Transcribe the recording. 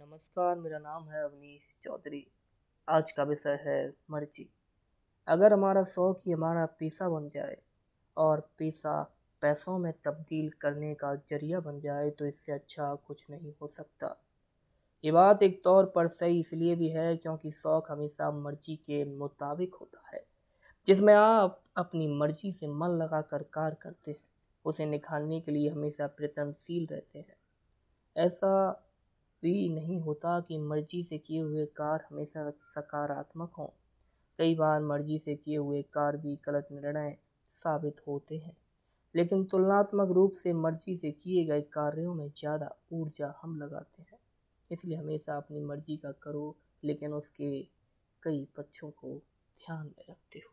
नमस्कार, मेरा नाम है अवनीश चौधरी। आज का विषय है मर्ज़ी। अगर हमारा शौक ही हमारा पेशा बन जाए और पेशा पैसों में तब्दील करने का ज़रिया बन जाए तो इससे अच्छा कुछ नहीं हो सकता। ये बात एक तौर पर सही इसलिए भी है क्योंकि शौक हमेशा मर्ज़ी के मुताबिक होता है, जिसमें आप अपनी मर्ज़ी से मन लगा कर कार्य करते हैं। उसे निखारने के लिए हमेशा प्रयत्नशील रहते हैं। ऐसा भी नहीं होता कि मर्ज़ी से किए हुए कार्य हमेशा सकारात्मक हों। कई बार मर्ज़ी से किए हुए कार्य भी गलत निर्णय साबित होते हैं। लेकिन तुलनात्मक रूप से मर्ज़ी से किए गए कार्यों में ज़्यादा ऊर्जा हम लगाते हैं। इसलिए हमेशा अपनी मर्ज़ी का करो, लेकिन उसके कई पक्षों को ध्यान में रखते हुए।